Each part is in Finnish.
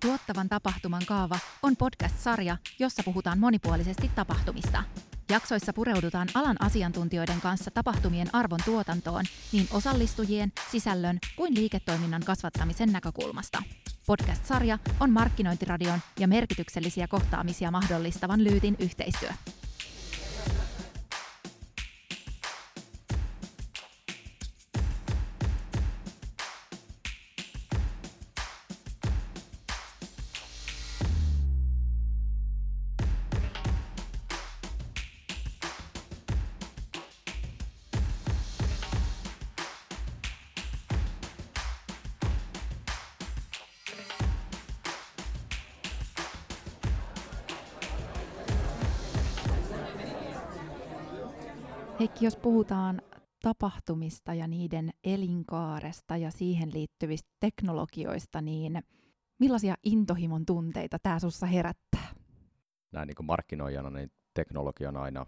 Tuottavan tapahtuman kaava on podcast-sarja, jossa puhutaan monipuolisesti tapahtumista. Jaksoissa pureudutaan alan asiantuntijoiden kanssa tapahtumien arvon tuotantoon niin osallistujien, sisällön kuin liiketoiminnan kasvattamisen näkökulmasta. Podcast-sarja on markkinointiradion ja merkityksellisiä kohtaamisia mahdollistavan Lyytin yhteistyö. Jos puhutaan tapahtumista ja niiden elinkaaresta ja siihen liittyvistä teknologioista, niin millaisia intohimon tunteita tämä sussa herättää? Näin niin markkinoijana, niin teknologia on aina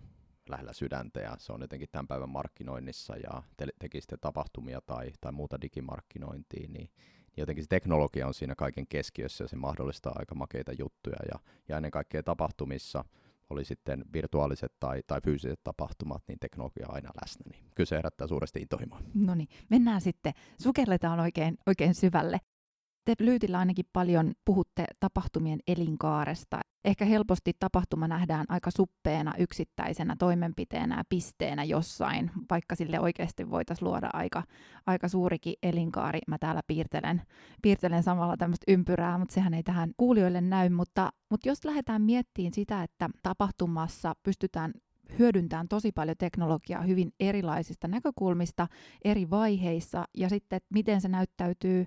lähellä sydäntä ja se on jotenkin tämän päivän markkinoinnissa ja te- teki sitten tapahtumia tai, tai muuta digimarkkinointia, niin, niin jotenkin se teknologia on siinä kaiken keskiössä ja se mahdollistaa aika makeita juttuja ja, ja ennen kaikkea tapahtumissa – oli sitten virtuaaliset tai, tai fyysiset tapahtumat, niin teknologia on aina läsnä. Niin kyllä se herättää suuresti intohimoa. No niin, mennään sitten, sukelletaan oikein, oikein syvälle. Te Lyytillä ainakin paljon puhutte tapahtumien elinkaaresta. Ehkä helposti tapahtuma nähdään aika suppeena yksittäisenä toimenpiteenä ja pisteenä jossain, vaikka sille oikeasti voitaisiin luoda aika, aika suurikin elinkaari. Mä täällä piirtelen, piirtelen samalla tämmöistä ympyrää, mutta sehän ei tähän kuulijoille näy. Mutta, mutta jos lähdetään miettimään sitä, että tapahtumassa pystytään hyödyntämään tosi paljon teknologiaa hyvin erilaisista näkökulmista eri vaiheissa ja sitten, että miten se näyttäytyy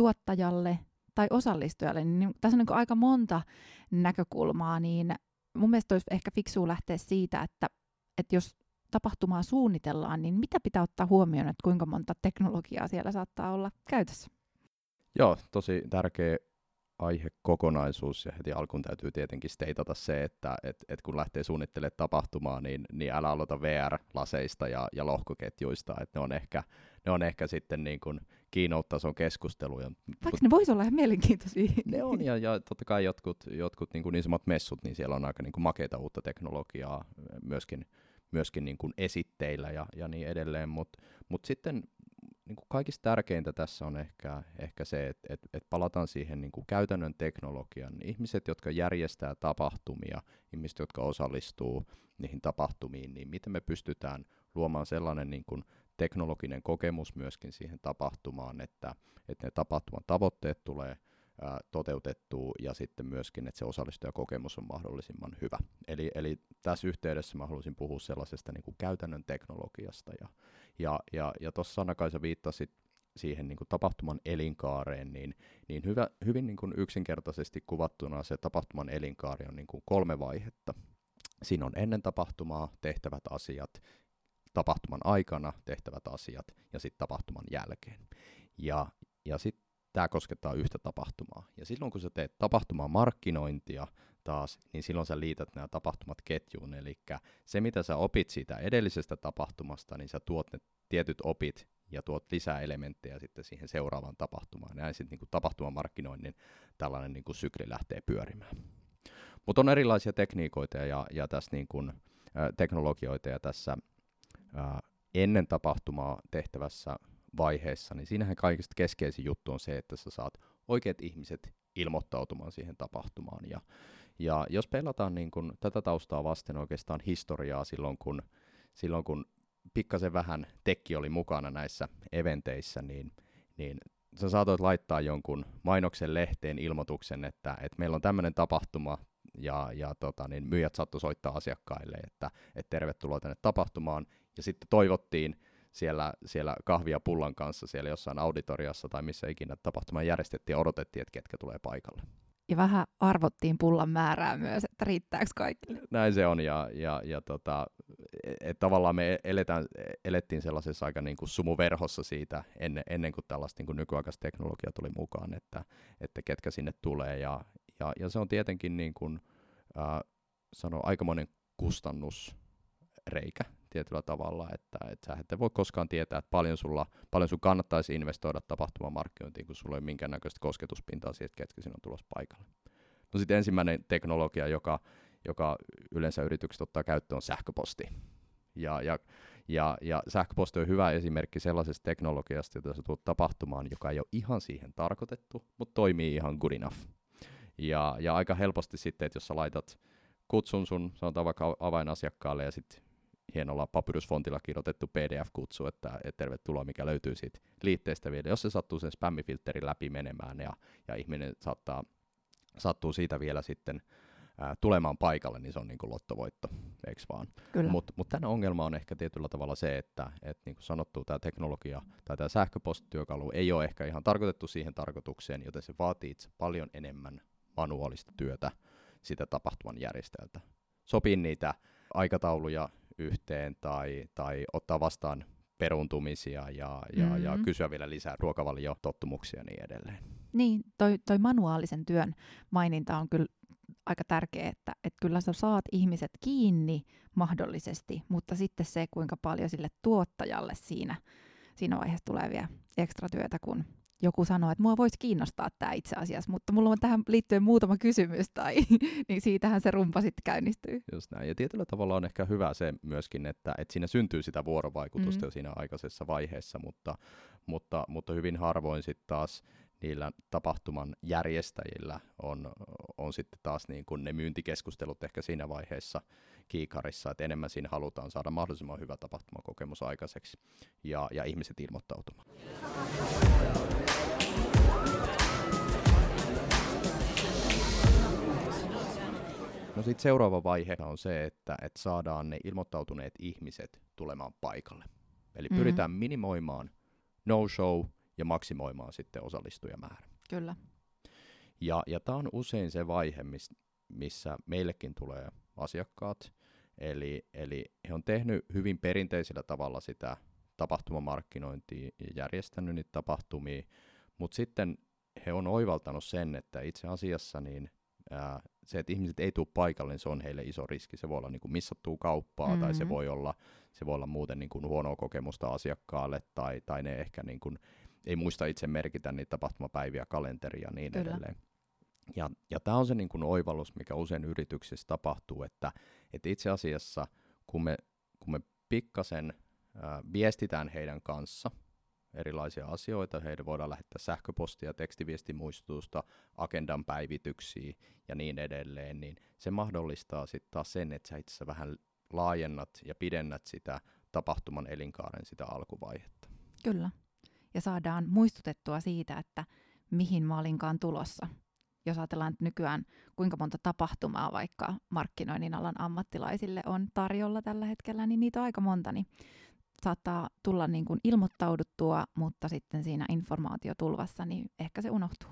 tuottajalle tai osallistujalle, niin tässä on niin aika monta näkökulmaa, niin mun mielestä olisi ehkä fiksua lähteä siitä, että, että jos tapahtumaa suunnitellaan, niin mitä pitää ottaa huomioon, että kuinka monta teknologiaa siellä saattaa olla käytössä? Joo, tosi tärkeä aihekokonaisuus ja heti alkuun täytyy tietenkin steitata se, että et, et kun lähtee suunnittelemaan tapahtumaa, niin, niin älä aloita VR-laseista ja, ja lohkoketjuista, että ne on ehkä, ne on ehkä sitten niin kuin keynote-tason keskusteluja. Vaikka ne voisi olla ihan mielenkiintoisia. Ne on, ja, ja totta kai jotkut, jotkut niin, kuin niin sanot messut, niin siellä on aika niin kuin makeita uutta teknologiaa myöskin, myöskin niin kuin esitteillä ja, ja niin edelleen, mutta mut sitten niin kuin kaikista tärkeintä tässä on ehkä, ehkä se, että et, et palataan siihen niin kuin käytännön teknologian. Ihmiset, jotka järjestää tapahtumia, ihmiset, jotka osallistuu niihin tapahtumiin, niin miten me pystytään luomaan sellainen niin kuin teknologinen kokemus myöskin siihen tapahtumaan, että, että ne tapahtuman tavoitteet tulee ää, toteutettua ja sitten myöskin, että se osallistujakokemus on mahdollisimman hyvä. Eli, eli tässä yhteydessä mä haluaisin puhua sellaisesta niin kuin käytännön teknologiasta ja, ja, ja, ja tuossa Sanna-Kaisa viittasit siihen niin kuin tapahtuman elinkaareen, niin, niin hyvä, hyvin niin kuin yksinkertaisesti kuvattuna se tapahtuman elinkaari on niin kuin kolme vaihetta. Siinä on ennen tapahtumaa tehtävät asiat, tapahtuman aikana tehtävät asiat ja sitten tapahtuman jälkeen. Ja, ja sitten tämä koskettaa yhtä tapahtumaa. Ja silloin kun sä teet tapahtuman markkinointia taas, niin silloin sä liität nämä tapahtumat ketjuun. Eli se, mitä sä opit siitä edellisestä tapahtumasta, niin sä tuot ne tietyt opit ja tuot lisää elementtejä sitten siihen seuraavaan tapahtumaan. Näin sitten niin tapahtuman markkinoinnin tällainen niin sykli lähtee pyörimään. Mutta on erilaisia tekniikoita ja, ja tässä niin kuin, teknologioita ja tässä ää, ennen tapahtumaa tehtävässä vaiheessa, niin siinähän kaikista keskeisin juttu on se, että sä saat oikeat ihmiset ilmoittautumaan siihen tapahtumaan. Ja, ja jos pelataan niin kun, tätä taustaa vasten oikeastaan historiaa silloin, kun, silloin kun pikkasen vähän tekki oli mukana näissä eventeissä, niin, niin sä saatoit laittaa jonkun mainoksen lehteen ilmoituksen, että, että meillä on tämmöinen tapahtuma, ja, ja tota, niin myyjät saattoi soittaa asiakkaille, että, että tervetuloa tänne tapahtumaan, ja sitten toivottiin siellä, siellä kahvia pullan kanssa siellä jossain auditoriassa tai missä ikinä tapahtuma järjestettiin ja odotettiin, että ketkä tulee paikalle. Ja vähän arvottiin pullan määrää myös, että riittääkö kaikille. Näin se on, ja, ja, ja tota, et tavallaan me eletään, elettiin sellaisessa aika niin kuin sumuverhossa siitä ennen, ennen kuin tällaista niin kuin nykyaikaista teknologiaa tuli mukaan, että, että ketkä sinne tulee, ja, ja, ja se on tietenkin niin kuin, äh, sano, aikamoinen kustannusreikä tietyllä tavalla, että et sä et voi koskaan tietää, että paljon, sulla, paljon sun kannattaisi investoida tapahtumamarkkinointiin, kun sulla ei ole minkäännäköistä kosketuspintaa siitä, ketkä siinä on tulossa paikalle. No sitten ensimmäinen teknologia, joka, joka yleensä yritykset ottaa käyttöön, on sähköposti. Ja, ja, ja, ja sähköposti on hyvä esimerkki sellaisesta teknologiasta, jota sä tulet tapahtumaan, joka ei ole ihan siihen tarkoitettu, mutta toimii ihan good enough. Ja, ja aika helposti sitten, että jos sä laitat kutsun sun, sanotaan vaikka avainasiakkaalle, ja sitten hienolla papyrusfontilla kirjoitettu PDF-kutsu, että, että tervetuloa, mikä löytyy siitä liitteestä vielä. Jos se sattuu sen spämmifilterin läpi menemään ja, ja ihminen saattaa, sattuu siitä vielä sitten ää, tulemaan paikalle, niin se on niin kuin lottovoitto, eikö vaan? Mutta mut tämän ongelma on ehkä tietyllä tavalla se, että et niin kuin sanottu, tämä teknologia tai tämä sähköpostityökalu ei ole ehkä ihan tarkoitettu siihen tarkoitukseen, joten se vaatii itse paljon enemmän manuaalista työtä sitä tapahtuman järjestäjältä. Sopii niitä aikatauluja yhteen tai, tai ottaa vastaan peruntumisia ja, ja, mm-hmm. ja kysyä vielä lisää ruokavaliotottumuksia ja niin edelleen. Niin, toi, toi manuaalisen työn maininta on kyllä aika tärkeä, että, että kyllä sä saat ihmiset kiinni mahdollisesti, mutta sitten se, kuinka paljon sille tuottajalle siinä, siinä vaiheessa tulee vielä ekstra työtä, kun joku sanoo, että mua voisi kiinnostaa tämä itse asiassa, mutta mulla on tähän liittyen muutama kysymys, tai niin siitähän se rumpa sitten käynnistyy. Just näin, ja tietyllä tavalla on ehkä hyvä se myöskin, että, että siinä syntyy sitä vuorovaikutusta mm. jo siinä aikaisessa vaiheessa, mutta, mutta, mutta hyvin harvoin sitten taas niillä tapahtuman järjestäjillä on, on sitten taas niin kuin ne myyntikeskustelut ehkä siinä vaiheessa kiikarissa, että enemmän siinä halutaan saada mahdollisimman hyvä tapahtumakokemus aikaiseksi ja, ja ihmiset ilmoittautumaan. No sitten seuraava vaihe on se, että, että saadaan ne ilmoittautuneet ihmiset tulemaan paikalle. Eli mm-hmm. pyritään minimoimaan no-show ja maksimoimaan sitten osallistujamäärä. Kyllä. Ja, ja tämä on usein se vaihe, miss, missä meillekin tulee asiakkaat, eli, eli he on tehnyt hyvin perinteisellä tavalla sitä tapahtumamarkkinointia ja järjestänyt niitä tapahtumia, mutta sitten he on oivaltanut sen, että itse asiassa niin ää, se, että ihmiset ei tule paikalle, niin se on heille iso riski. Se voi olla niin kuin missattua kauppaa mm-hmm. tai se voi olla, se voi olla muuten niin kuin huonoa kokemusta asiakkaalle tai, tai ne ehkä niin kuin ei muista itse merkitä niitä tapahtumapäiviä, kalenteria ja niin Kyllä. edelleen. Ja, ja tämä on se niin kuin oivallus, mikä usein yrityksissä tapahtuu, että, että itse asiassa kun me, kun me pikkasen ää, viestitään heidän kanssa erilaisia asioita, heille voidaan lähettää sähköpostia, tekstiviestimuistutusta, agendan päivityksiä ja niin edelleen, niin se mahdollistaa sitten taas sen, että sä itse vähän laajennat ja pidennät sitä tapahtuman elinkaaren sitä alkuvaihetta. Kyllä ja saadaan muistutettua siitä, että mihin mä olinkaan tulossa. Jos ajatellaan että nykyään, kuinka monta tapahtumaa vaikka markkinoinnin alan ammattilaisille on tarjolla tällä hetkellä, niin niitä on aika monta, niin saattaa tulla niin kuin ilmoittauduttua, mutta sitten siinä informaatiotulvassa, niin ehkä se unohtuu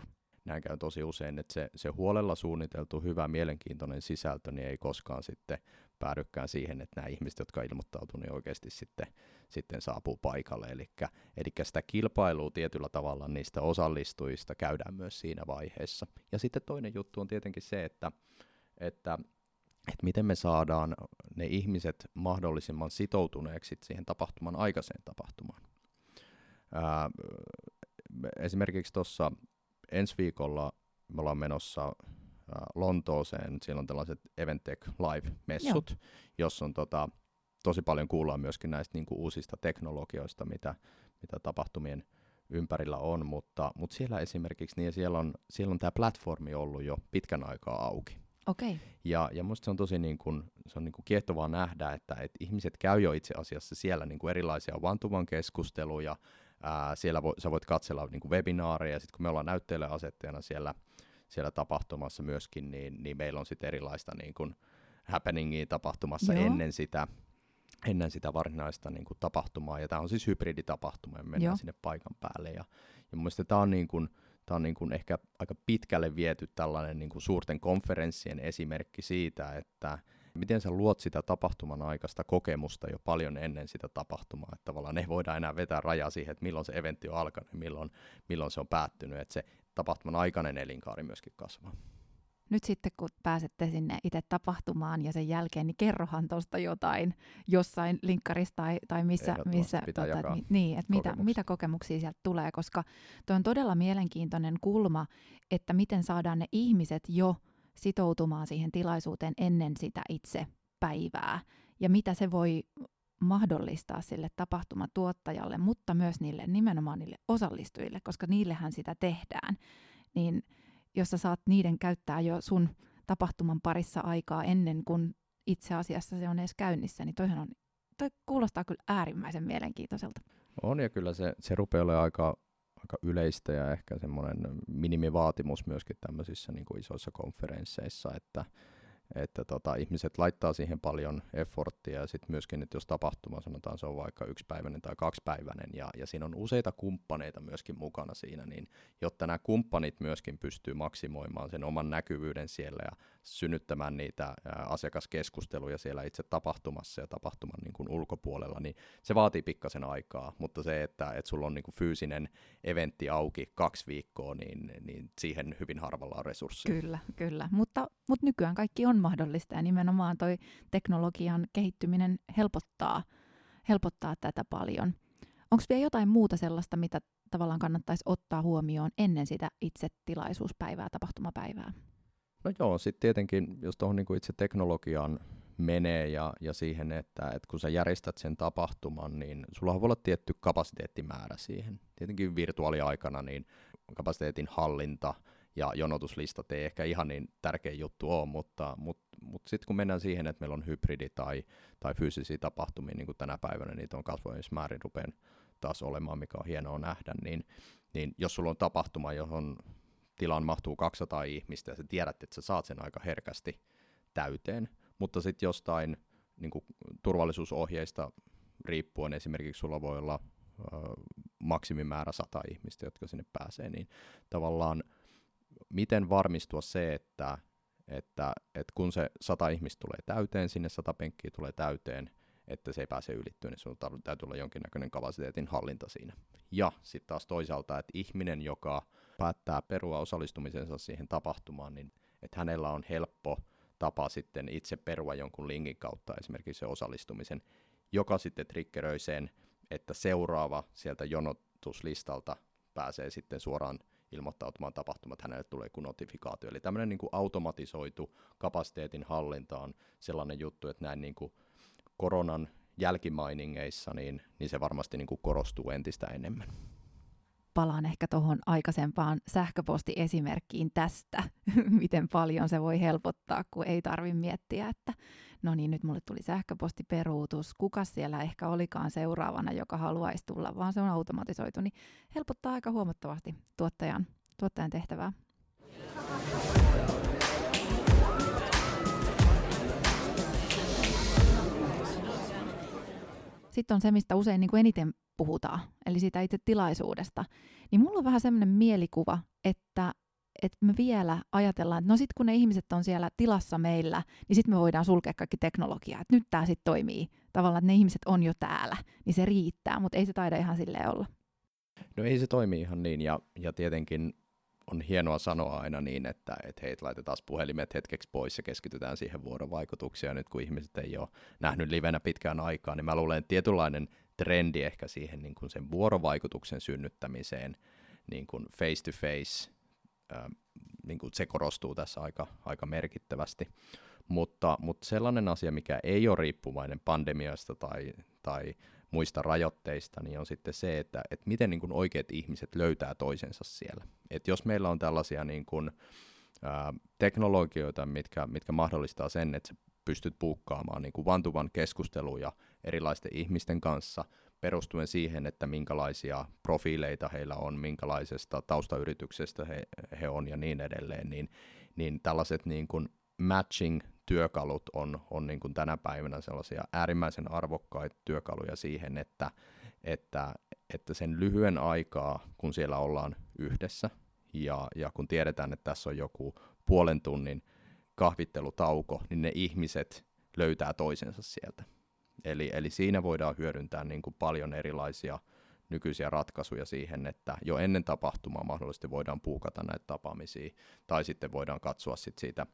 näin käy tosi usein, että se, se huolella suunniteltu, hyvä, mielenkiintoinen sisältö niin ei koskaan sitten päädykään siihen, että nämä ihmiset, jotka ilmoittautuvat, niin oikeasti sitten, sitten saapuu paikalle. Eli, eli sitä kilpailua tietyllä tavalla niistä osallistujista käydään myös siinä vaiheessa. Ja sitten toinen juttu on tietenkin se, että, että että miten me saadaan ne ihmiset mahdollisimman sitoutuneeksi siihen tapahtuman aikaiseen tapahtumaan. Ää, esimerkiksi tuossa ensi viikolla me ollaan menossa Lontooseen, siellä on tällaiset Eventech Live-messut, Joo. jossa on tota, tosi paljon kuullaan myöskin näistä niin kuin uusista teknologioista, mitä, mitä tapahtumien ympärillä on, mutta, mutta siellä esimerkiksi niin siellä on, siellä on tämä platformi ollut jo pitkän aikaa auki. Okay. Ja, ja musta se on tosi niin kuin, se on niin kuin kiehtovaa nähdä, että, että ihmiset käy jo itse asiassa siellä niin kuin erilaisia vantuvan keskusteluja, Ää, siellä vo, sä voit katsella niin kuin webinaareja, ja sitten kun me ollaan näytteille asettajana siellä, siellä tapahtumassa myöskin, niin, niin meillä on sitten erilaista niin kuin happeningia tapahtumassa Joo. ennen sitä, ennen sitä varsinaista niin kuin tapahtumaa, ja tämä on siis hybriditapahtuma, ja me mennään Joo. sinne paikan päälle, ja, ja mun mielestä tämä on, niin kuin, tää on niin kuin ehkä aika pitkälle viety tällainen niin kuin suurten konferenssien esimerkki siitä, että miten sä luot sitä tapahtuman aikaista kokemusta jo paljon ennen sitä tapahtumaa, että tavallaan ei voida enää vetää rajaa siihen, että milloin se eventti on alkanut ja milloin, milloin se on päättynyt, että se tapahtuman aikainen elinkaari myöskin kasvaa. nyt sitten kun pääsette sinne itse tapahtumaan ja sen jälkeen, niin kerrohan tuosta jotain jossain linkkarissa tai, tai missä, missä tota, niin, niin, että mitä, mitä kokemuksia sieltä tulee, koska tuo on todella mielenkiintoinen kulma, että miten saadaan ne ihmiset jo sitoutumaan siihen tilaisuuteen ennen sitä itse päivää ja mitä se voi mahdollistaa sille tapahtumatuottajalle, mutta myös niille nimenomaan niille osallistujille, koska niillehän sitä tehdään, niin jos sä saat niiden käyttää jo sun tapahtuman parissa aikaa ennen kuin itse asiassa se on edes käynnissä, niin toihan on, toi kuulostaa kyllä äärimmäisen mielenkiintoiselta. On ja kyllä se, se rupeaa olemaan aika, aika yleistä ja ehkä semmoinen minimivaatimus myöskin tämmöisissä niin kuin isoissa konferensseissa, että että tota, ihmiset laittaa siihen paljon efforttia ja sitten myöskin, että jos tapahtuma sanotaan se on vaikka yksipäiväinen tai kaksipäiväinen ja, ja siinä on useita kumppaneita myöskin mukana siinä, niin jotta nämä kumppanit myöskin pystyy maksimoimaan sen oman näkyvyyden siellä ja synnyttämään niitä asiakaskeskusteluja siellä itse tapahtumassa ja tapahtuman niin kuin ulkopuolella, niin se vaatii pikkasen aikaa, mutta se, että, että sulla on niin kuin fyysinen eventti auki kaksi viikkoa, niin, niin siihen hyvin harvalla on resursseja. Kyllä, kyllä, mutta, mutta nykyään kaikki on mahdollista ja nimenomaan toi teknologian kehittyminen helpottaa, helpottaa tätä paljon. Onko vielä jotain muuta sellaista, mitä tavallaan kannattaisi ottaa huomioon ennen sitä itse tilaisuuspäivää, tapahtumapäivää? No joo, sitten tietenkin, jos tuohon niinku itse teknologiaan menee ja, ja siihen, että, että kun sä järjestät sen tapahtuman, niin sulla voi olla tietty kapasiteettimäärä siihen. Tietenkin virtuaaliaikana niin kapasiteetin hallinta ja jonotuslistat ei ehkä ihan niin tärkeä juttu ole, mutta, mutta, mutta sitten kun mennään siihen, että meillä on hybridi tai, tai fyysisiä tapahtumia, niin kuin tänä päivänä niitä on kasvamismäärin rupean taas olemaan, mikä on hienoa nähdä, niin, niin jos sulla on tapahtuma, johon tilaan mahtuu 200 ihmistä ja sä tiedät, että sä saat sen aika herkästi täyteen, mutta sitten jostain niin kuin turvallisuusohjeista riippuen esimerkiksi sulla voi olla ö, maksimimäärä 100 ihmistä, jotka sinne pääsee, niin tavallaan miten varmistua se, että, että, että kun se 100 ihmistä tulee täyteen, sinne 100 penkkiä tulee täyteen, että se ei pääse ylittyä, niin sinulla täytyy olla jonkinnäköinen kapasiteetin hallinta siinä. Ja sitten taas toisaalta, että ihminen, joka päättää perua osallistumisensa siihen tapahtumaan, niin että hänellä on helppo tapa sitten itse perua jonkun linkin kautta esimerkiksi se osallistumisen, joka sitten triggeröi sen, että seuraava sieltä jonotuslistalta pääsee sitten suoraan ilmoittautumaan tapahtumat, hänelle tulee kuin notifikaatio. Eli tämmöinen niin kuin automatisoitu kapasiteetin hallinta on sellainen juttu, että näin niin kuin koronan jälkimainingeissa, niin, niin se varmasti niin kuin korostuu entistä enemmän palaan ehkä tuohon aikaisempaan sähköpostiesimerkkiin tästä, miten paljon se voi helpottaa, kun ei tarvi miettiä, että no niin, nyt mulle tuli sähköpostiperuutus, kuka siellä ehkä olikaan seuraavana, joka haluaisi tulla, vaan se on automatisoitu, niin helpottaa aika huomattavasti tuottajan, tuottajan tehtävää. Sitten on se, mistä usein niin kuin eniten puhutaan, eli siitä itse tilaisuudesta, niin mulla on vähän semmoinen mielikuva, että, että me vielä ajatellaan, että no sitten kun ne ihmiset on siellä tilassa meillä, niin sitten me voidaan sulkea kaikki teknologiaa, että nyt tämä sitten toimii. Tavallaan, että ne ihmiset on jo täällä, niin se riittää, mutta ei se taida ihan silleen olla. No ei se toimi ihan niin, ja, ja tietenkin on hienoa sanoa aina niin, että, että hei, laitetaan puhelimet hetkeksi pois ja keskitytään siihen vuorovaikutukseen. Nyt kun ihmiset ei ole nähnyt livenä pitkään aikaa, niin mä luulen, että tietynlainen trendi ehkä siihen niin kuin sen vuorovaikutuksen synnyttämiseen, niin kuin face to face, äh, niin kuin se korostuu tässä aika, aika merkittävästi. Mutta, mutta sellainen asia, mikä ei ole riippuvainen pandemiasta tai, tai muista rajoitteista, niin on sitten se, että, että miten niin kuin oikeat ihmiset löytää toisensa siellä. Et jos meillä on tällaisia niin kuin, ää, teknologioita, mitkä, mitkä mahdollistaa sen, että sä pystyt puukkaamaan niin one keskusteluja erilaisten ihmisten kanssa perustuen siihen, että minkälaisia profiileita heillä on, minkälaisesta taustayrityksestä he, he on ja niin edelleen, niin, niin tällaiset niin kuin matching-työkalut on, on niin kuin tänä päivänä sellaisia äärimmäisen arvokkaita työkaluja siihen, että, että, että sen lyhyen aikaa, kun siellä ollaan yhdessä, ja, ja kun tiedetään, että tässä on joku puolen tunnin kahvittelutauko, niin ne ihmiset löytää toisensa sieltä. Eli, eli siinä voidaan hyödyntää niin kuin paljon erilaisia nykyisiä ratkaisuja siihen, että jo ennen tapahtumaa mahdollisesti voidaan puukata näitä tapaamisia, tai sitten voidaan katsoa sit siitä,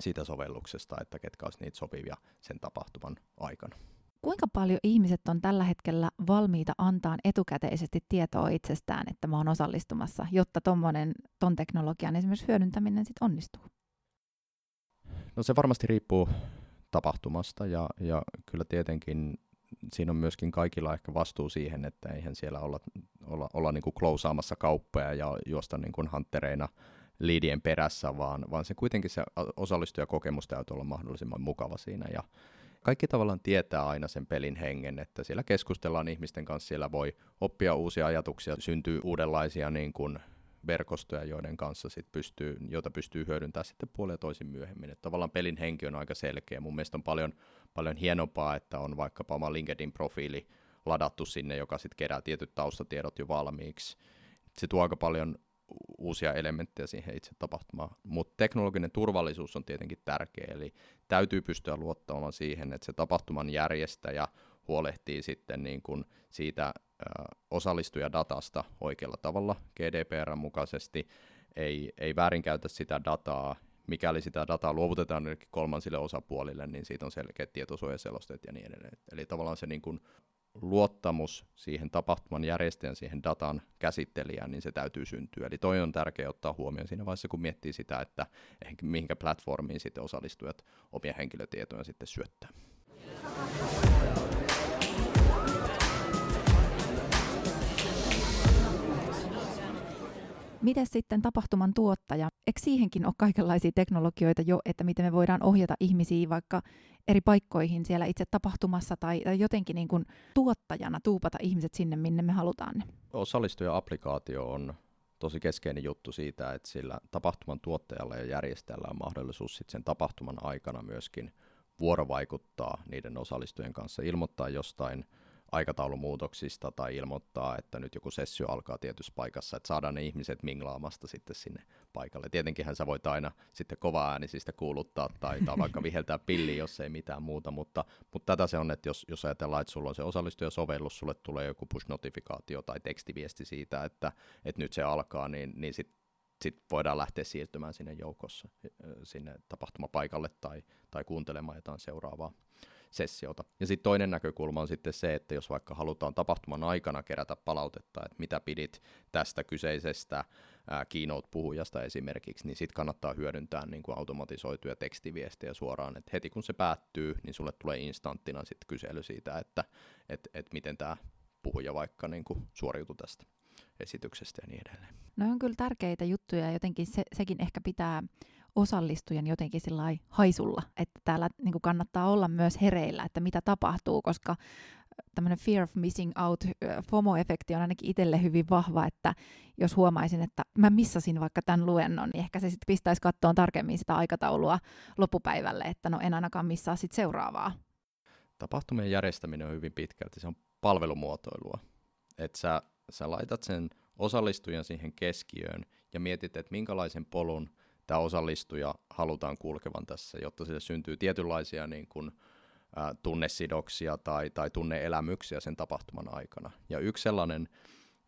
siitä sovelluksesta, että ketkä olisivat niitä sopivia sen tapahtuman aikana. Kuinka paljon ihmiset on tällä hetkellä valmiita antaa etukäteisesti tietoa itsestään, että mä oon osallistumassa, jotta tommonen, ton teknologian esimerkiksi hyödyntäminen sitten onnistuu? No se varmasti riippuu tapahtumasta ja, ja kyllä tietenkin siinä on myöskin kaikilla ehkä vastuu siihen, että eihän siellä olla, olla, olla niin kuin klousaamassa kauppoja ja juosta niin kuin hanttereina liidien perässä, vaan, vaan se kuitenkin se osallistujakokemus täytyy olla mahdollisimman mukava siinä. Ja kaikki tavallaan tietää aina sen pelin hengen, että siellä keskustellaan ihmisten kanssa, siellä voi oppia uusia ajatuksia, syntyy uudenlaisia niin kuin verkostoja, joiden kanssa sit pystyy, jota pystyy hyödyntämään sitten puolia toisin myöhemmin. Että tavallaan pelin henki on aika selkeä. Mun mielestä on paljon, paljon hienompaa, että on vaikkapa oma LinkedIn-profiili ladattu sinne, joka sitten kerää tietyt taustatiedot jo valmiiksi. Se tuo aika paljon uusia elementtejä siihen itse tapahtumaan. Mutta teknologinen turvallisuus on tietenkin tärkeä, eli täytyy pystyä luottamaan siihen, että se tapahtuman järjestäjä huolehtii sitten niin kuin siitä osallistujadatasta oikealla tavalla GDPR mukaisesti, ei, ei väärinkäytä sitä dataa, mikäli sitä dataa luovutetaan kolmansille osapuolille, niin siitä on selkeät tietosuojaselosteet ja niin edelleen. Eli tavallaan se niin kuin luottamus siihen tapahtuman järjestäjän, siihen datan käsittelijään, niin se täytyy syntyä. Eli toi on tärkeää ottaa huomioon siinä vaiheessa, kun miettii sitä, että mihinkä platformiin sitten osallistujat omia henkilötietoja sitten syöttää. Miten sitten tapahtuman tuottaja? Eikö siihenkin ole kaikenlaisia teknologioita jo, että miten me voidaan ohjata ihmisiä vaikka eri paikkoihin siellä itse tapahtumassa tai, tai jotenkin niin kuin tuottajana tuupata ihmiset sinne, minne me halutaan ne? Osallistuja-applikaatio on tosi keskeinen juttu siitä, että sillä tapahtuman tuottajalla ja järjestäjällä on mahdollisuus sitten sen tapahtuman aikana myöskin vuorovaikuttaa niiden osallistujien kanssa, ilmoittaa jostain – aikataulumuutoksista tai ilmoittaa, että nyt joku sessio alkaa tietyssä paikassa, että saadaan ne ihmiset minglaamasta sitten sinne paikalle. Tietenkinhän sä voit aina sitten kova äänisistä kuuluttaa tai, tai vaikka viheltää pilli, jos ei mitään muuta, mutta, mutta tätä se on, että jos, jos ajatellaan, että sulla on se osallistujasovellus, sulle tulee joku push-notifikaatio tai tekstiviesti siitä, että, että nyt se alkaa, niin, niin sitten sit voidaan lähteä siirtymään sinne joukossa, sinne tapahtumapaikalle tai, tai kuuntelemaan jotain seuraavaa sessiota. Ja sitten toinen näkökulma on sitten se, että jos vaikka halutaan tapahtuman aikana kerätä palautetta, että mitä pidit tästä kyseisestä keynote-puhujasta esimerkiksi, niin sitten kannattaa hyödyntää niin kuin automatisoituja tekstiviestejä suoraan, että heti kun se päättyy, niin sulle tulee instanttina sitten kysely siitä, että et, et miten tämä puhuja vaikka niin kuin suoriutui tästä esityksestä ja niin edelleen. No on kyllä tärkeitä juttuja ja jotenkin se, sekin ehkä pitää osallistujan jotenkin sillä haisulla, että täällä niin kuin kannattaa olla myös hereillä, että mitä tapahtuu, koska tämmöinen fear of missing out, FOMO-efekti on ainakin itselle hyvin vahva, että jos huomaisin, että mä missasin vaikka tämän luennon, niin ehkä se sitten pistäisi kattoon tarkemmin sitä aikataulua loppupäivälle, että no en ainakaan missaa sitten seuraavaa. Tapahtumien järjestäminen on hyvin pitkälti, se on palvelumuotoilua. Että sä, sä laitat sen osallistujan siihen keskiöön ja mietit, että minkälaisen polun tämä osallistuja halutaan kulkevan tässä, jotta sille syntyy tietynlaisia niin kuin, ä, tunnesidoksia tai, tai tunneelämyksiä sen tapahtuman aikana. Ja yksi sellainen,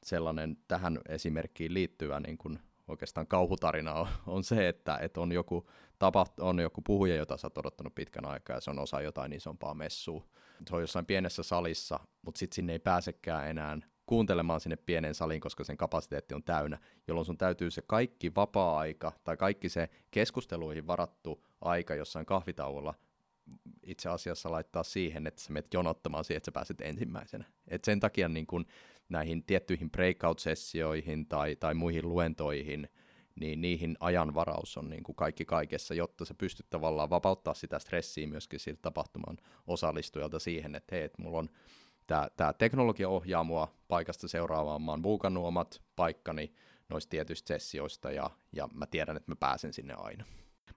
sellainen tähän esimerkkiin liittyvä niin kuin oikeastaan kauhutarina on, on se, että, että on, joku tapaht, on joku puhuja, jota sä oot odottanut pitkän aikaa ja se on osa jotain isompaa messua. Se on jossain pienessä salissa, mutta sitten sinne ei pääsekään enää kuuntelemaan sinne pienen saliin, koska sen kapasiteetti on täynnä, jolloin sun täytyy se kaikki vapaa-aika tai kaikki se keskusteluihin varattu aika jossain kahvitauolla itse asiassa laittaa siihen, että sä menet jonottamaan siihen, että sä pääset ensimmäisenä. Et sen takia niin kun näihin tiettyihin breakout-sessioihin tai, tai muihin luentoihin, niin niihin ajanvaraus on niin kuin kaikki kaikessa, jotta sä pystyt tavallaan vapauttaa sitä stressiä myöskin siltä tapahtuman osallistujalta siihen, että hei, että mulla on tämä, tämä teknologia ohjaa mua paikasta seuraavaan. Mä oon buukannut omat paikkani noista tietyistä sessioista ja, ja mä tiedän, että mä pääsen sinne aina.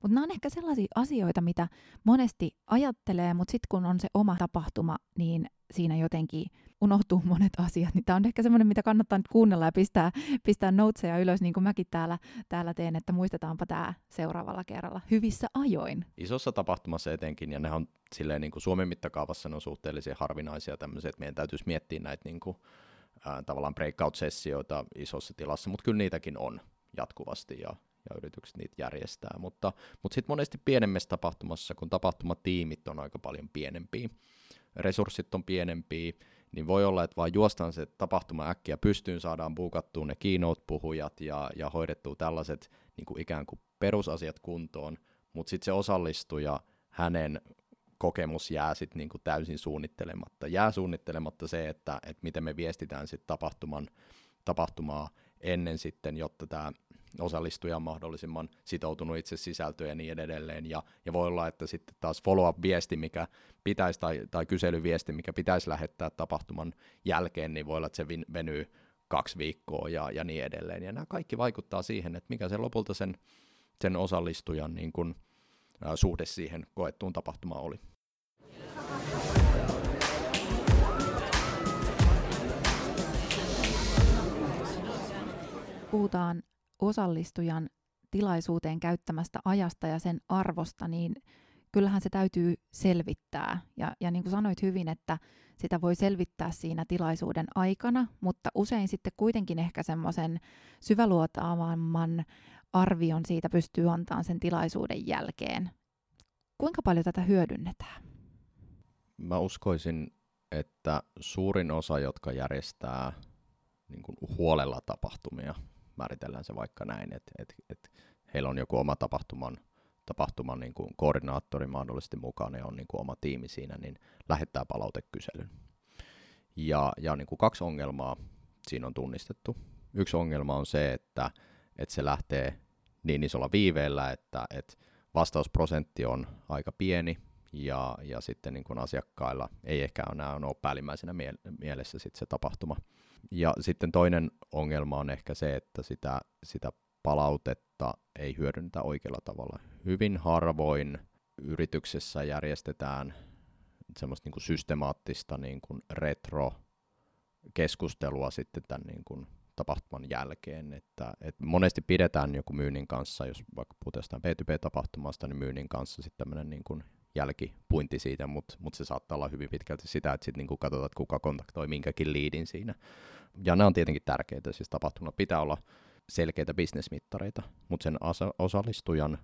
Mutta nämä on ehkä sellaisia asioita, mitä monesti ajattelee, mutta sitten kun on se oma tapahtuma, niin siinä jotenkin unohtuu monet asiat. Niin tämä on ehkä semmoinen, mitä kannattaa nyt kuunnella ja pistää, pistää noteseja ylös, niin kuin mäkin täällä, täällä teen, että muistetaanpa tämä seuraavalla kerralla hyvissä ajoin. Isossa tapahtumassa etenkin, ja ne on silleen niin kuin Suomen mittakaavassa ne on suhteellisen harvinaisia tämmöisiä, että meidän täytyisi miettiä näitä niin kuin, ää, tavallaan breakout-sessioita isossa tilassa, mutta kyllä niitäkin on jatkuvasti ja, ja yritykset niitä järjestää, mutta, mutta sitten monesti pienemmässä tapahtumassa, kun tapahtumatiimit on aika paljon pienempiä, resurssit on pienempiä, niin voi olla, että vaan juostaan se tapahtuma äkkiä pystyyn, saadaan buukattua ne keynote-puhujat ja, ja hoidettua tällaiset niin kuin ikään kuin perusasiat kuntoon, mutta sitten se osallistuja, hänen kokemus jää sitten niin täysin suunnittelematta. Jää suunnittelematta se, että, että miten me viestitään sitten tapahtuman, tapahtumaa ennen sitten, jotta tämä osallistuja on mahdollisimman sitoutunut itse sisältöön ja niin edelleen. Ja, ja voi olla, että sitten taas follow-up-viesti, mikä pitäisi, tai, tai kyselyviesti, mikä pitäisi lähettää tapahtuman jälkeen, niin voi olla, että se venyy kaksi viikkoa ja, ja niin edelleen. Ja nämä kaikki vaikuttaa siihen, että mikä se lopulta sen, sen osallistujan niin kuin, ä, suhde siihen koettuun tapahtumaan oli. Puhutaan osallistujan tilaisuuteen käyttämästä ajasta ja sen arvosta, niin kyllähän se täytyy selvittää. Ja, ja niin kuin sanoit hyvin, että sitä voi selvittää siinä tilaisuuden aikana, mutta usein sitten kuitenkin ehkä semmoisen syväluotaavamman arvion siitä pystyy antamaan sen tilaisuuden jälkeen. Kuinka paljon tätä hyödynnetään? Mä uskoisin, että suurin osa, jotka järjestää niin kuin huolella tapahtumia, määritellään se vaikka näin, että et, et heillä on joku oma tapahtuman, tapahtuman niin kuin koordinaattori mahdollisesti mukana ja on niin kuin oma tiimi siinä, niin lähettää palautekyselyn. Ja, ja niin kuin kaksi ongelmaa siinä on tunnistettu. Yksi ongelma on se, että, että se lähtee niin isolla viiveellä, että, että vastausprosentti on aika pieni, ja, ja sitten niin kuin asiakkailla ei ehkä enää ole päällimmäisenä mie- mielessä sit se tapahtuma. Ja sitten toinen ongelma on ehkä se, että sitä, sitä palautetta ei hyödynnetä oikealla tavalla. Hyvin harvoin yrityksessä järjestetään semmoista niin kuin systemaattista niin kuin retro-keskustelua sitten tämän niin kuin tapahtuman jälkeen. Että, että monesti pidetään joku myynnin kanssa, jos vaikka puhutaan B2B-tapahtumasta, niin myynnin kanssa sitten tämmöinen niin kuin jälkipuinti siitä, mutta mut se saattaa olla hyvin pitkälti sitä, että sitten niinku katsotaan, että kuka kontaktoi minkäkin liidin siinä. Ja nämä on tietenkin tärkeitä, siis tapahtumalla pitää olla selkeitä bisnesmittareita, mutta sen osallistujan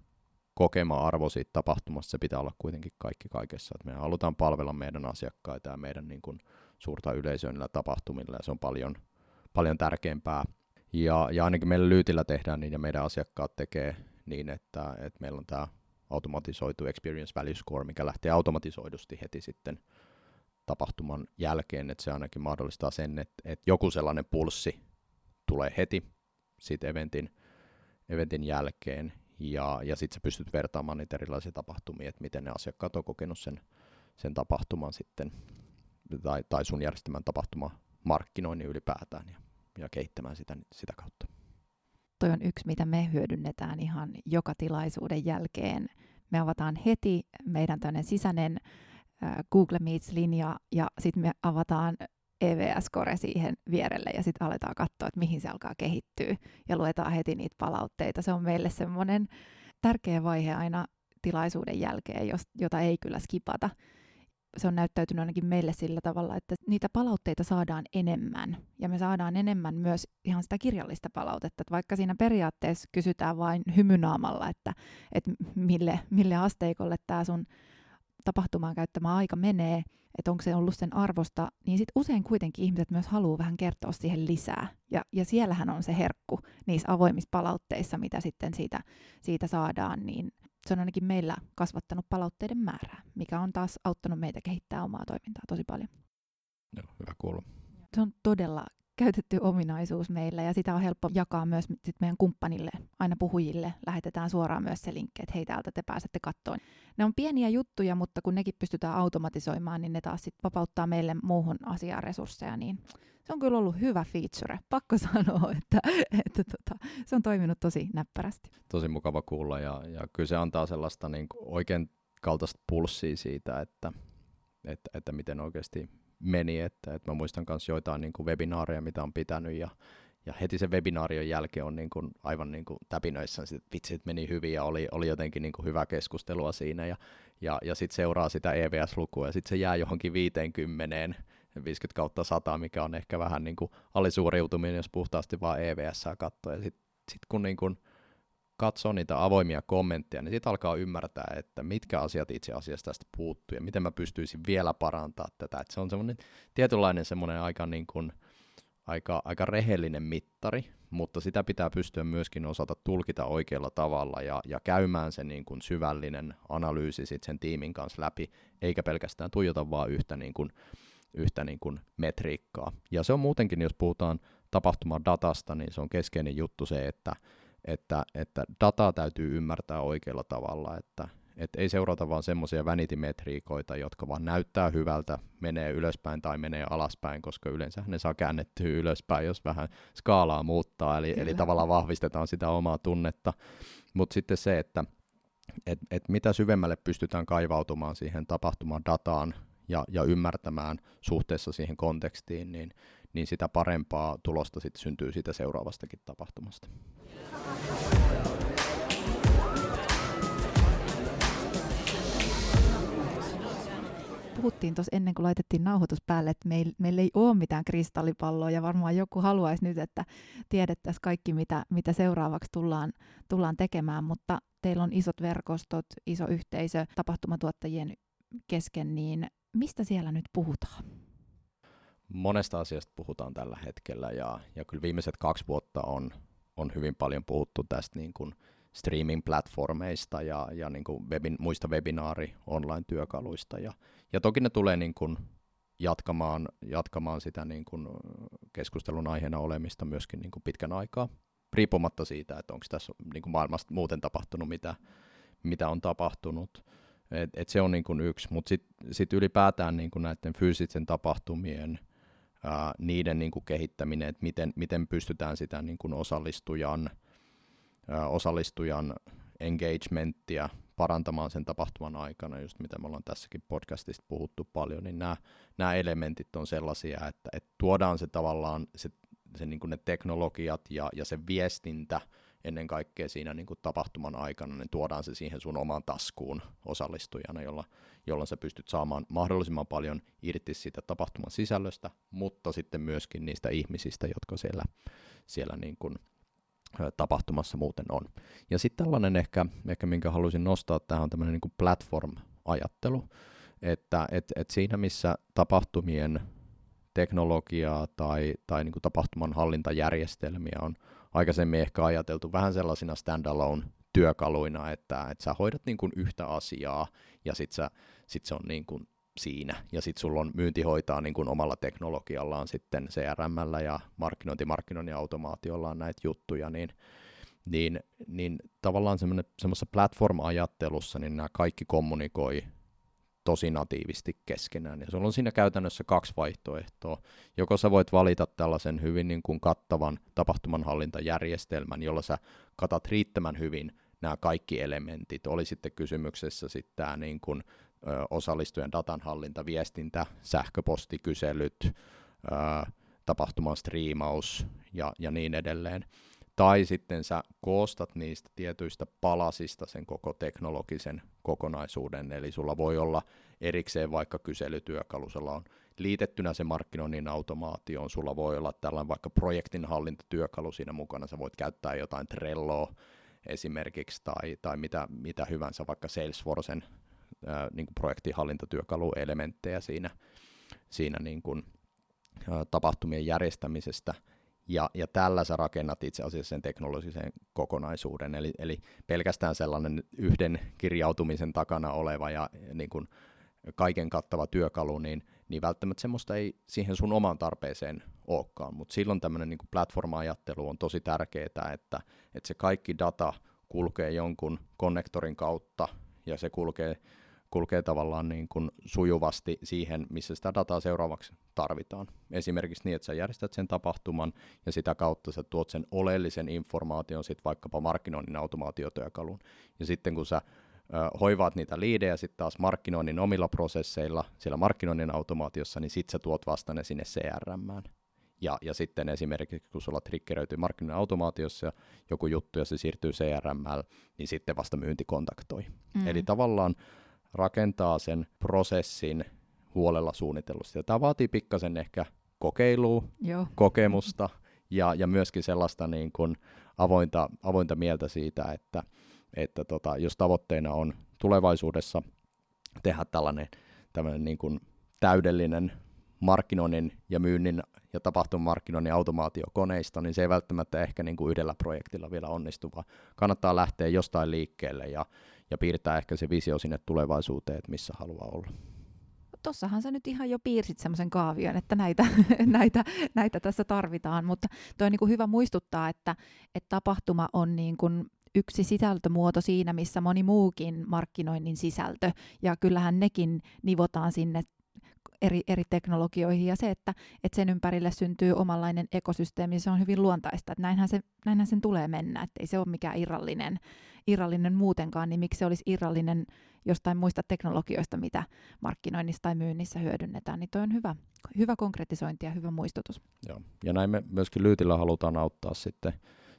kokema arvo siitä tapahtumasta, se pitää olla kuitenkin kaikki kaikessa. Et me halutaan palvella meidän asiakkaita ja meidän niin kuin, suurta yleisöä tapahtumilla, ja se on paljon, paljon tärkeämpää. Ja, ja ainakin meillä Lyytillä tehdään niin, ja meidän asiakkaat tekee niin, että, että meillä on tämä automatisoitu Experience Value Score, mikä lähtee automatisoidusti heti sitten tapahtuman jälkeen, että se ainakin mahdollistaa sen, että, että joku sellainen pulssi tulee heti siitä eventin, eventin jälkeen, ja, ja sitten sä pystyt vertaamaan niitä erilaisia tapahtumia, että miten ne asiakkaat on kokenut sen, sen tapahtuman sitten, tai, tai sun järjestämän tapahtuma markkinoinnin ylipäätään, ja, ja kehittämään sitä, sitä kautta toi on yksi, mitä me hyödynnetään ihan joka tilaisuuden jälkeen. Me avataan heti meidän tämmöinen sisäinen Google Meets-linja ja sitten me avataan EVS-kore siihen vierelle ja sitten aletaan katsoa, että mihin se alkaa kehittyä ja luetaan heti niitä palautteita. Se on meille semmoinen tärkeä vaihe aina tilaisuuden jälkeen, jota ei kyllä skipata se on näyttäytynyt ainakin meille sillä tavalla, että niitä palautteita saadaan enemmän. Ja me saadaan enemmän myös ihan sitä kirjallista palautetta. Että vaikka siinä periaatteessa kysytään vain hymynaamalla, että, että mille, mille asteikolle tämä sun tapahtumaan käyttämä aika menee, että onko se ollut sen arvosta, niin sitten usein kuitenkin ihmiset myös haluaa vähän kertoa siihen lisää. Ja, ja siellähän on se herkku niissä avoimissa palautteissa, mitä sitten siitä, siitä saadaan, niin se on ainakin meillä kasvattanut palautteiden määrää, mikä on taas auttanut meitä kehittää omaa toimintaa tosi paljon. Joo, hyvä kuulla. Se on todella käytetty ominaisuus meillä ja sitä on helppo jakaa myös sit meidän kumppanille, aina puhujille. Lähetetään suoraan myös se linkki, että hei täältä te pääsette kattoon. Ne on pieniä juttuja, mutta kun nekin pystytään automatisoimaan, niin ne taas sit vapauttaa meille muuhun asiaan resursseja, niin se on kyllä ollut hyvä feature. Pakko sanoa, että, että tota, se on toiminut tosi näppärästi. Tosi mukava kuulla ja, ja kyllä se antaa sellaista niin oikein kaltaista pulssia siitä, että, että, että miten oikeasti meni. Että, että mä muistan myös joitain niin kuin webinaareja, mitä on pitänyt ja, ja heti sen webinaarion jälkeen on niin kuin aivan niin kuin täpinöissä, että vitsi, että meni hyvin ja oli, oli jotenkin niin kuin hyvä keskustelua siinä ja, ja, ja sitten seuraa sitä EVS-lukua ja sitten se jää johonkin 50 50 kautta 100, mikä on ehkä vähän niin kuin alisuoriutuminen, jos puhtaasti vaan EVS katsoo. Ja sitten sit kun niin kuin katsoo niitä avoimia kommentteja, niin sitten alkaa ymmärtää, että mitkä asiat itse asiassa tästä puuttuu ja miten mä pystyisin vielä parantaa tätä. Et se on semmoinen tietynlainen semmoinen aika, niin kuin, aika, aika rehellinen mittari, mutta sitä pitää pystyä myöskin osata tulkita oikealla tavalla ja, ja käymään se niin kuin syvällinen analyysi sit sen tiimin kanssa läpi, eikä pelkästään tuijota vaan yhtä, niin kuin, yhtä niin kuin metriikkaa. Ja se on muutenkin, jos puhutaan tapahtumadatasta, niin se on keskeinen juttu se, että että, että dataa täytyy ymmärtää oikealla tavalla, että, että ei seurata vaan semmoisia vanity-metriikoita, jotka vaan näyttää hyvältä, menee ylöspäin tai menee alaspäin, koska yleensä ne saa käännettyä ylöspäin, jos vähän skaalaa muuttaa, eli, eli tavallaan vahvistetaan sitä omaa tunnetta. Mutta sitten se, että et, et mitä syvemmälle pystytään kaivautumaan siihen tapahtuman dataan ja, ja ymmärtämään suhteessa siihen kontekstiin, niin, niin sitä parempaa tulosta sitten syntyy siitä seuraavastakin tapahtumasta. Puhuttiin tuossa ennen kuin laitettiin nauhoitus päälle, että meillä, meillä ei ole mitään kristallipalloa ja varmaan joku haluaisi nyt, että tiedettäisiin kaikki, mitä, mitä seuraavaksi tullaan, tullaan tekemään, mutta teillä on isot verkostot, iso yhteisö tapahtumatuottajien kesken, niin mistä siellä nyt puhutaan? Monesta asiasta puhutaan tällä hetkellä ja, ja kyllä viimeiset kaksi vuotta on on hyvin paljon puhuttu tästä niin kuin streaming-platformeista ja, ja niin kuin webin, muista webinaari online-työkaluista. Ja, ja toki ne tulee niin kuin jatkamaan, jatkamaan sitä niin kuin keskustelun aiheena olemista myöskin niin kuin pitkän aikaa, riippumatta siitä, että onko tässä niin kuin maailmasta muuten tapahtunut, mitä, mitä on tapahtunut. Et, et se on niin kuin yksi, mutta sitten sit ylipäätään niin kuin näiden fyysisten tapahtumien – ää, niiden niin kuin kehittäminen, että miten, miten pystytään sitä niin kuin osallistujan, ää, osallistujan engagementtia parantamaan sen tapahtuman aikana, just mitä me ollaan tässäkin podcastista puhuttu paljon, niin nämä, nämä elementit on sellaisia, että, että tuodaan se tavallaan se, se niin kuin ne teknologiat ja, ja se viestintä ennen kaikkea siinä niin kuin tapahtuman aikana, niin tuodaan se siihen sun omaan taskuun osallistujana, jolla, jolloin sä pystyt saamaan mahdollisimman paljon irti siitä tapahtuman sisällöstä, mutta sitten myöskin niistä ihmisistä, jotka siellä, siellä niin kuin, tapahtumassa muuten on. Ja sitten tällainen ehkä, ehkä, minkä haluaisin nostaa tähän on tämmöinen niin platform-ajattelu, että et, et siinä missä tapahtumien teknologiaa tai, tai niin kuin tapahtuman hallintajärjestelmiä on aikaisemmin ehkä ajateltu vähän sellaisina standalone työkaluina, että, että sä hoidat niin kuin yhtä asiaa ja sit, sä, sit se on niin kuin siinä. Ja sitten sulla on myynti hoitaa niin kuin omalla teknologiallaan sitten CRM ja markkinointi, markkinoinnin automaatiollaan näitä juttuja, niin, niin, niin tavallaan semmoisessa platform-ajattelussa niin nämä kaikki kommunikoi tosi natiivisti keskenään. Ja sulla on siinä käytännössä kaksi vaihtoehtoa. Joko sä voit valita tällaisen hyvin niin kuin kattavan tapahtumanhallintajärjestelmän, jolla sä katat riittämän hyvin nämä kaikki elementit. Oli sitten kysymyksessä sitten tämä niin kuin, ö, osallistujan datanhallinta, viestintä, sähköpostikyselyt, ö, tapahtuman striimaus ja, ja niin edelleen tai sitten sä koostat niistä tietyistä palasista sen koko teknologisen kokonaisuuden, eli sulla voi olla erikseen vaikka kyselytyökalu, sulla on liitettynä se markkinoinnin automaatioon, sulla voi olla tällainen vaikka projektin hallintatyökalu siinä mukana, sä voit käyttää jotain Trelloa esimerkiksi tai, tai mitä, mitä hyvänsä, vaikka Salesforcen ää, niin kuin projektinhallintatyökaluelementtejä siinä, siinä niin kuin, ää, tapahtumien järjestämisestä – ja, ja tällä sä rakennat itse asiassa sen teknologisen kokonaisuuden, eli, eli pelkästään sellainen yhden kirjautumisen takana oleva ja niin kuin kaiken kattava työkalu, niin, niin välttämättä semmoista ei siihen sun omaan tarpeeseen olekaan, mutta silloin tämmöinen niin platforma-ajattelu on tosi tärkeää, että, että se kaikki data kulkee jonkun konnektorin kautta ja se kulkee kulkee tavallaan niin kuin sujuvasti siihen, missä sitä dataa seuraavaksi tarvitaan. Esimerkiksi niin, että sä järjestät sen tapahtuman ja sitä kautta sä tuot sen oleellisen informaation sitten vaikkapa markkinoinnin automaatiotyökalun. Ja sitten kun sä hoivaat niitä liidejä sitten taas markkinoinnin omilla prosesseilla siellä markkinoinnin automaatiossa, niin sitten sä tuot vasta ne sinne CRM. Ja, ja sitten esimerkiksi kun sulla triggeröityy markkinoinnin automaatiossa joku juttu ja se siirtyy CRM, niin sitten vasta myynti kontaktoi. Mm. Eli tavallaan rakentaa sen prosessin huolella suunnitellusti. Ja tämä vaatii pikkasen ehkä kokeilua, Joo. kokemusta ja, ja myöskin sellaista niin kuin avointa, avointa mieltä siitä, että, että tota, jos tavoitteena on tulevaisuudessa tehdä tällainen, tällainen niin kuin täydellinen markkinoinnin ja myynnin ja tapahtumamarkkinoinnin automaatiokoneisto, niin se ei välttämättä ehkä niin kuin yhdellä projektilla vielä onnistu, vaan kannattaa lähteä jostain liikkeelle ja, ja piirtää ehkä se visio sinne tulevaisuuteen, että missä haluaa olla. Tossahan sä nyt ihan jo piirsit semmoisen kaavion, että näitä, näitä, näitä tässä tarvitaan, mutta toi on niin hyvä muistuttaa, että, että tapahtuma on niin kuin yksi sisältömuoto siinä, missä moni muukin markkinoinnin sisältö, ja kyllähän nekin nivotaan sinne eri, eri teknologioihin, ja se, että, että sen ympärille syntyy omanlainen ekosysteemi, se on hyvin luontaista, että näinhän, se, näinhän sen tulee mennä, että ei se ole mikään irrallinen, irrallinen muutenkaan, niin miksi se olisi irrallinen jostain muista teknologioista, mitä markkinoinnissa tai myynnissä hyödynnetään, niin toi on hyvä, hyvä konkretisointi ja hyvä muistutus. Joo. Ja näin me myöskin Lyytillä halutaan auttaa sitten,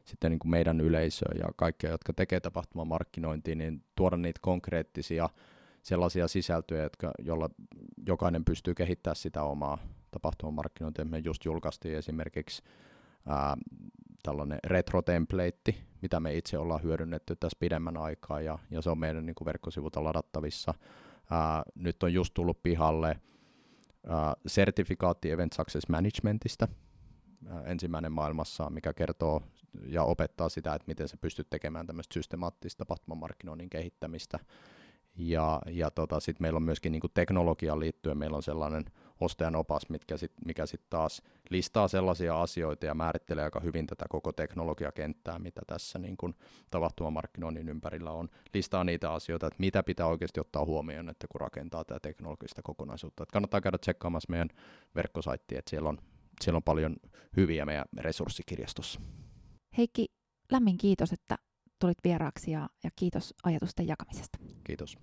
sitten niin kuin meidän yleisöä ja kaikkia, jotka tekee tapahtumamarkkinointia, niin tuoda niitä konkreettisia sellaisia sisältöjä, jotka, jolla jokainen pystyy kehittämään sitä omaa tapahtumamarkkinointia. Me just julkaistiin esimerkiksi ää, tällainen retro-template, mitä me itse ollaan hyödynnetty tässä pidemmän aikaa, ja, ja se on meidän niin kuin verkkosivulta ladattavissa. Ää, nyt on just tullut pihalle ää, sertifikaatti Event Success Managementista, ää, ensimmäinen maailmassa, mikä kertoo ja opettaa sitä, että miten sä pystyt tekemään tämmöistä systemaattista tapahtumamarkkinoinnin kehittämistä. Ja, ja tota, sitten meillä on myöskin niin kuin teknologiaan liittyen, meillä on sellainen ostajan opas, mitkä sit, mikä sitten taas listaa sellaisia asioita ja määrittelee aika hyvin tätä koko teknologiakenttää, mitä tässä niin kun tapahtumamarkkinoinnin ympärillä on. Listaa niitä asioita, että mitä pitää oikeasti ottaa huomioon, että kun rakentaa tätä teknologista kokonaisuutta. Että kannattaa käydä tsekkaamassa meidän verkkosaittia, että siellä on, siellä on paljon hyviä meidän resurssikirjastossa. Heikki, lämmin kiitos, että tulit vieraaksi ja, ja kiitos ajatusten jakamisesta. Kiitos.